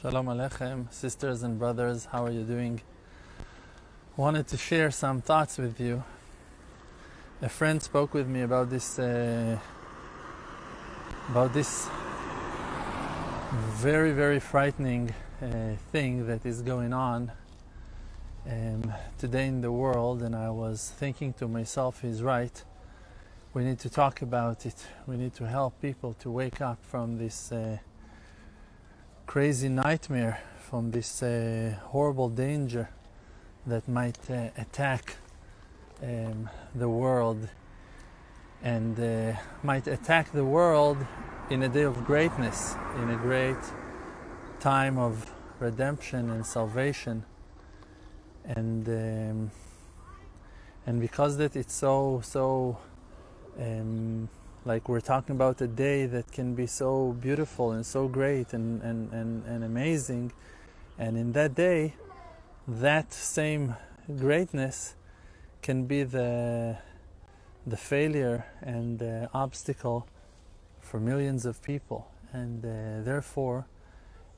Shalom Aleichem, sisters and brothers, how are you doing? Wanted to share some thoughts with you. A friend spoke with me about this uh, about this very very frightening uh, thing that is going on um, today in the world, and I was thinking to myself, he's right. We need to talk about it. We need to help people to wake up from this. Uh, crazy nightmare from this uh, horrible danger that might uh, attack um, the world and uh, might attack the world in a day of greatness, in a great time of redemption and salvation. And um, and because that it's so so um, like we're talking about a day that can be so beautiful and so great and, and, and, and amazing. And in that day that same greatness can be the the failure and the obstacle for millions of people. And uh, therefore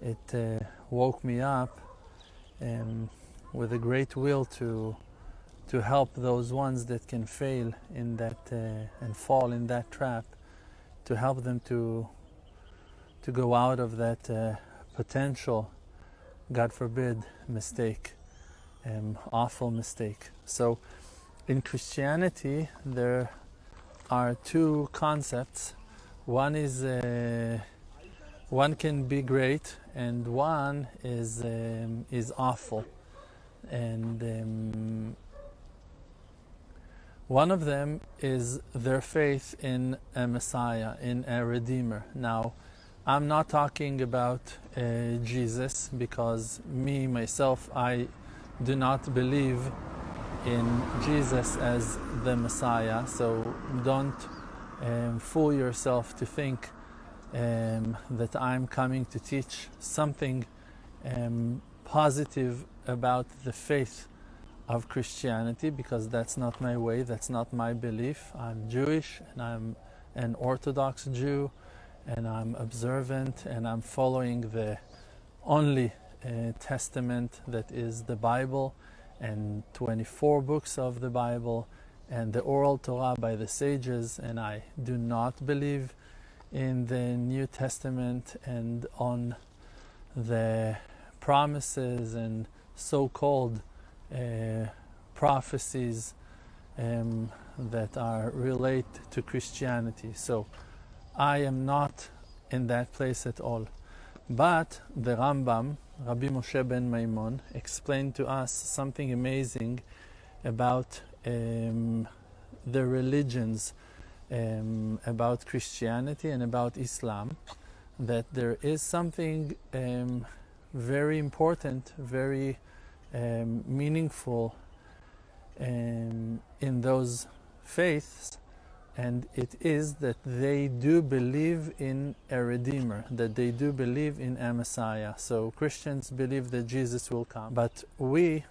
it uh, woke me up um, with a great will to to help those ones that can fail in that uh, and fall in that trap, to help them to to go out of that uh, potential, God forbid, mistake, um, awful mistake. So, in Christianity, there are two concepts. One is uh, one can be great, and one is um, is awful, and um, one of them is their faith in a Messiah, in a Redeemer. Now, I'm not talking about uh, Jesus because me, myself, I do not believe in Jesus as the Messiah. So don't um, fool yourself to think um, that I'm coming to teach something um, positive about the faith of Christianity because that's not my way, that's not my belief. I'm Jewish and I'm an Orthodox Jew and I'm observant and I'm following the only uh, testament that is the Bible and 24 books of the Bible and the oral Torah by the sages and I do not believe in the New Testament and on the promises and so-called prophecies um, that are relate to Christianity. So I am not in that place at all. But the Rambam, Rabbi Moshe ben Maimon, explained to us something amazing about um, the religions, um, about Christianity and about Islam, that there is something um, very important, very um, meaningful um, in those faiths, and it is that they do believe in a Redeemer, that they do believe in a Messiah. So Christians believe that Jesus will come, but we,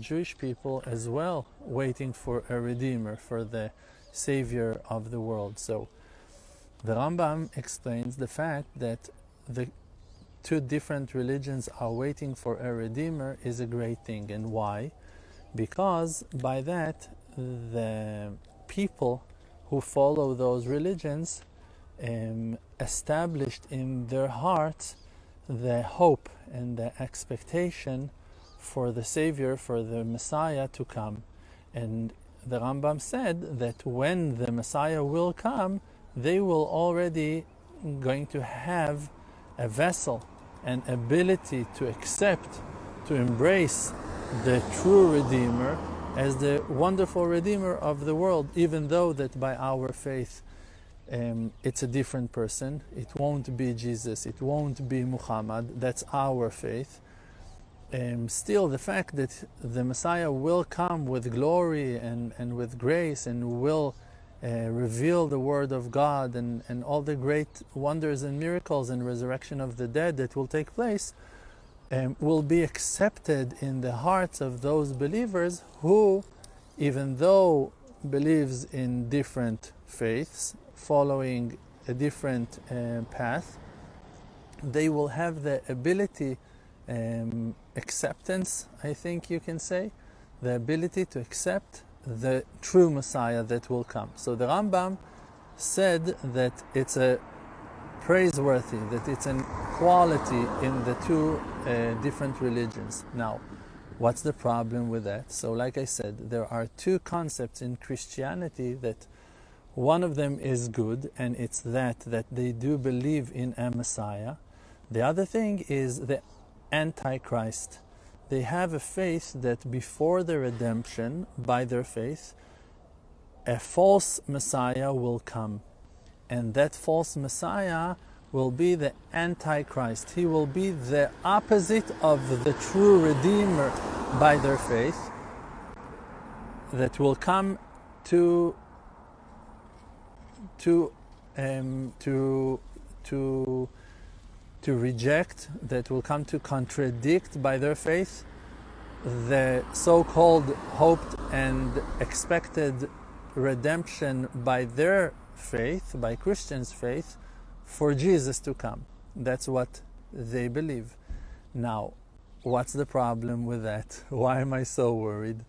Jewish people, as well, waiting for a Redeemer, for the Savior of the world. So the Rambam explains the fact that the two different religions are waiting for a redeemer is a great thing. And why? Because by that, the people who follow those religions um, established in their hearts the hope and the expectation for the Savior, for the Messiah to come. And the Rambam said that when the Messiah will come, they will already going to have a vessel and ability to accept, to embrace the true Redeemer as the wonderful Redeemer of the world, even though that by our faith um, it's a different person. It won't be Jesus, it won't be Muhammad, that's our faith. Um, still, the fact that the Messiah will come with glory and, and with grace and will uh, reveal the Word of God and, and all the great wonders and miracles and resurrection of the dead that will take place um, will be accepted in the hearts of those believers who, even though believes in different faiths, following a different uh, path, they will have the ability um, acceptance, I think you can say, the ability to accept the true Messiah that will come. So the Rambam said that it's a praiseworthy, that it's an quality in the two uh, different religions. Now, what's the problem with that? So, like I said, there are two concepts in Christianity that one of them is good, and it's that that they do believe in a Messiah. The other thing is the Antichrist. They have a faith that before the redemption, by their faith, a false Messiah will come. And that false Messiah will be the Antichrist. He will be the opposite of the true Redeemer by their faith that will come to to um, to to to reject that will come to contradict by their faith the so-called hoped and expected redemption by their faith by Christians faith for Jesus to come. That's what they believe. Now what's the problem with that? Why am I so worried?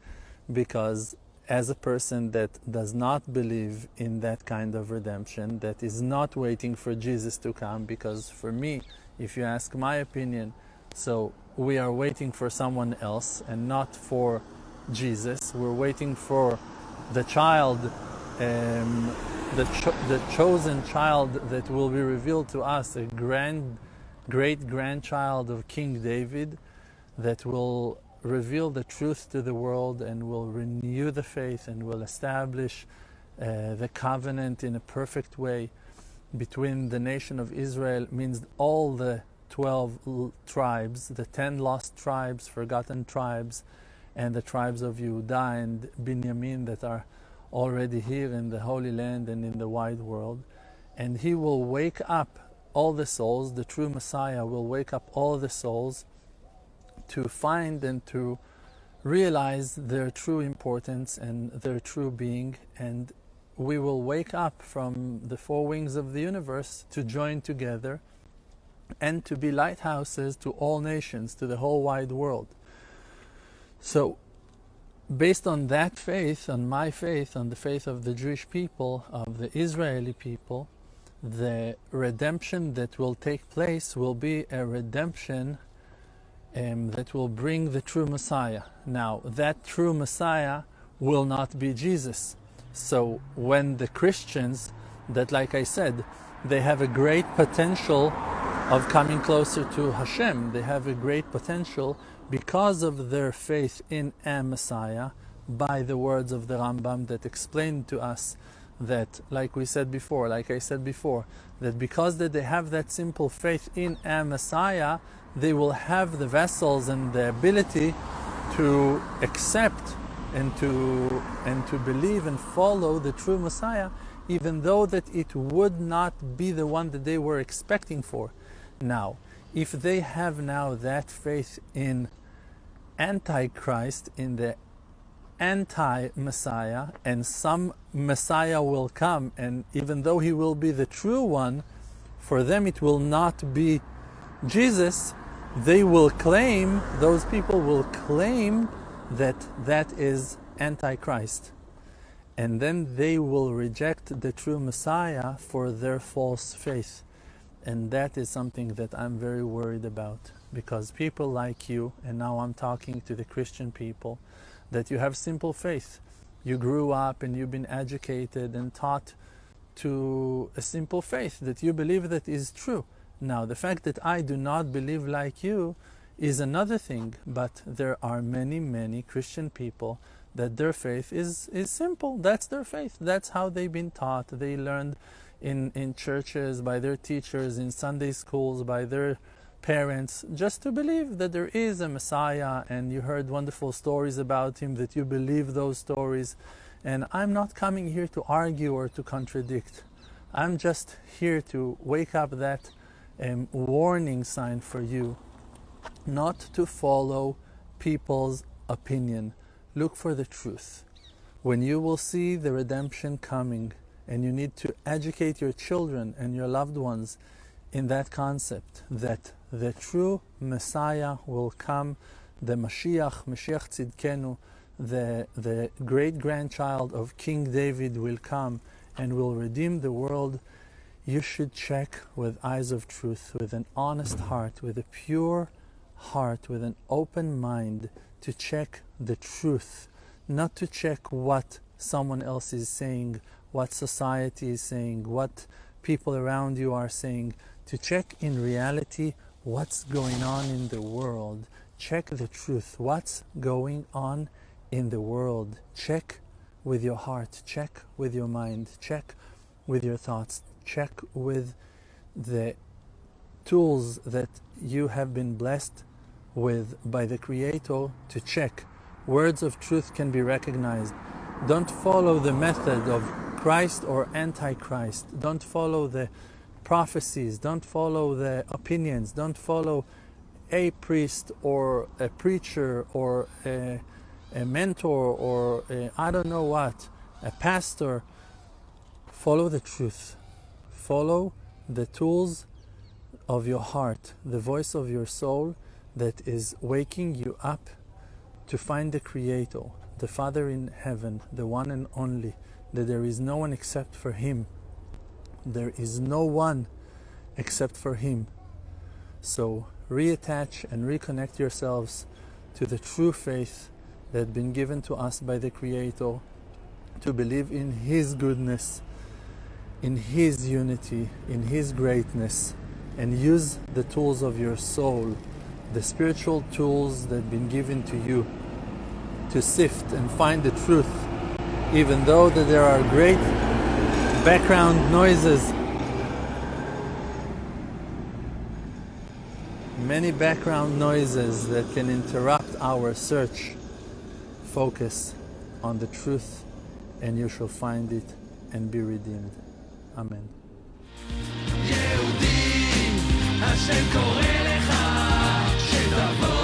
Because as a person that does not believe in that kind of redemption, that is not waiting for Jesus to come, because for me, if you ask my opinion, so we are waiting for someone else and not for Jesus. We're waiting for the child, um, the, cho- the chosen child that will be revealed to us, a grand, great grandchild of King David, that will reveal the truth to the world and will renew the faith and will establish uh, the covenant in a perfect way between the nation of Israel means all the 12 tribes, the 10 lost tribes, forgotten tribes, and the tribes of Judah and Binyamin that are already here in the Holy Land and in the wide world. And he will wake up all the souls, the true Messiah will wake up all the souls to find and to realize their true importance and their true being and we will wake up from the four wings of the universe to join together and to be lighthouses to all nations, to the whole wide world. So, based on that faith, on my faith, on the faith of the Jewish people, of the Israeli people, the redemption that will take place will be a redemption um, that will bring the true Messiah. Now, that true Messiah will not be Jesus. So, when the Christians, that, like I said, they have a great potential of coming closer to Hashem, they have a great potential because of their faith in a Messiah by the words of the Rambam that explained to us that, like we said before, like I said before, that because that they have that simple faith in a Messiah, they will have the vessels and the ability to accept and to and to believe and follow the true Messiah, even though that it would not be the one that they were expecting for. Now, if they have now that faith in Antichrist, in the anti-Messiah, and some Messiah will come, and even though he will be the true one, for them it will not be Jesus, they will claim, those people will claim that that is Antichrist. And then they will reject the true Messiah for their false faith. And that is something that I'm very worried about because people like you, and now I'm talking to the Christian people, that you have simple faith. You grew up and you've been educated and taught to a simple faith that you believe that is true. Now, the fact that I do not believe like you is another thing, but there are many, many Christian people that their faith is, is simple. That's their faith. That's how they've been taught. They learned in, in churches, by their teachers, in Sunday schools, by their parents, just to believe that there is a Messiah and you heard wonderful stories about him, that you believe those stories. And I'm not coming here to argue or to contradict. I'm just here to wake up that a warning sign for you not to follow people's opinion. Look for the truth. When you will see the redemption coming, and you need to educate your children and your loved ones in that concept that the true Messiah will come, the Mashiach, Mashiach Tzidkenu, the, the great grandchild of King David will come and will redeem the world, you should check with eyes of truth, with an honest heart, with a pure heart, with an open mind to check the truth, not to check what someone else is saying, what society is saying, what people around you are saying, to check in reality what's going on in the world. Check the truth. What's going on in the world? Check with your heart, check with your mind, check with your thoughts, check with the tools that you have been blessed with by the Creator to check. Words of truth can be recognized. Don't follow the method of Christ or Antichrist. Don't follow the prophecies. Don't follow the opinions. Don't follow a priest or a preacher or a, a mentor or I don't know what, a pastor. Follow the truth. Follow the tools of your heart, the voice of your soul that is waking you up to find the Creator, the Father in heaven, the one and only, that there is no one except for Him. There is no one except for Him. So reattach and reconnect yourselves to the true faith that has been given to us by the Creator, to believe in His goodness, in His unity, in His greatness, and use the tools of your soul, the spiritual tools that have been given to you to sift and find the truth, even though that there are great background noises, many background noises that can interrupt our search. Focus on the truth and you shall find it and be redeemed. Amen. השם קורא לך שתבוא.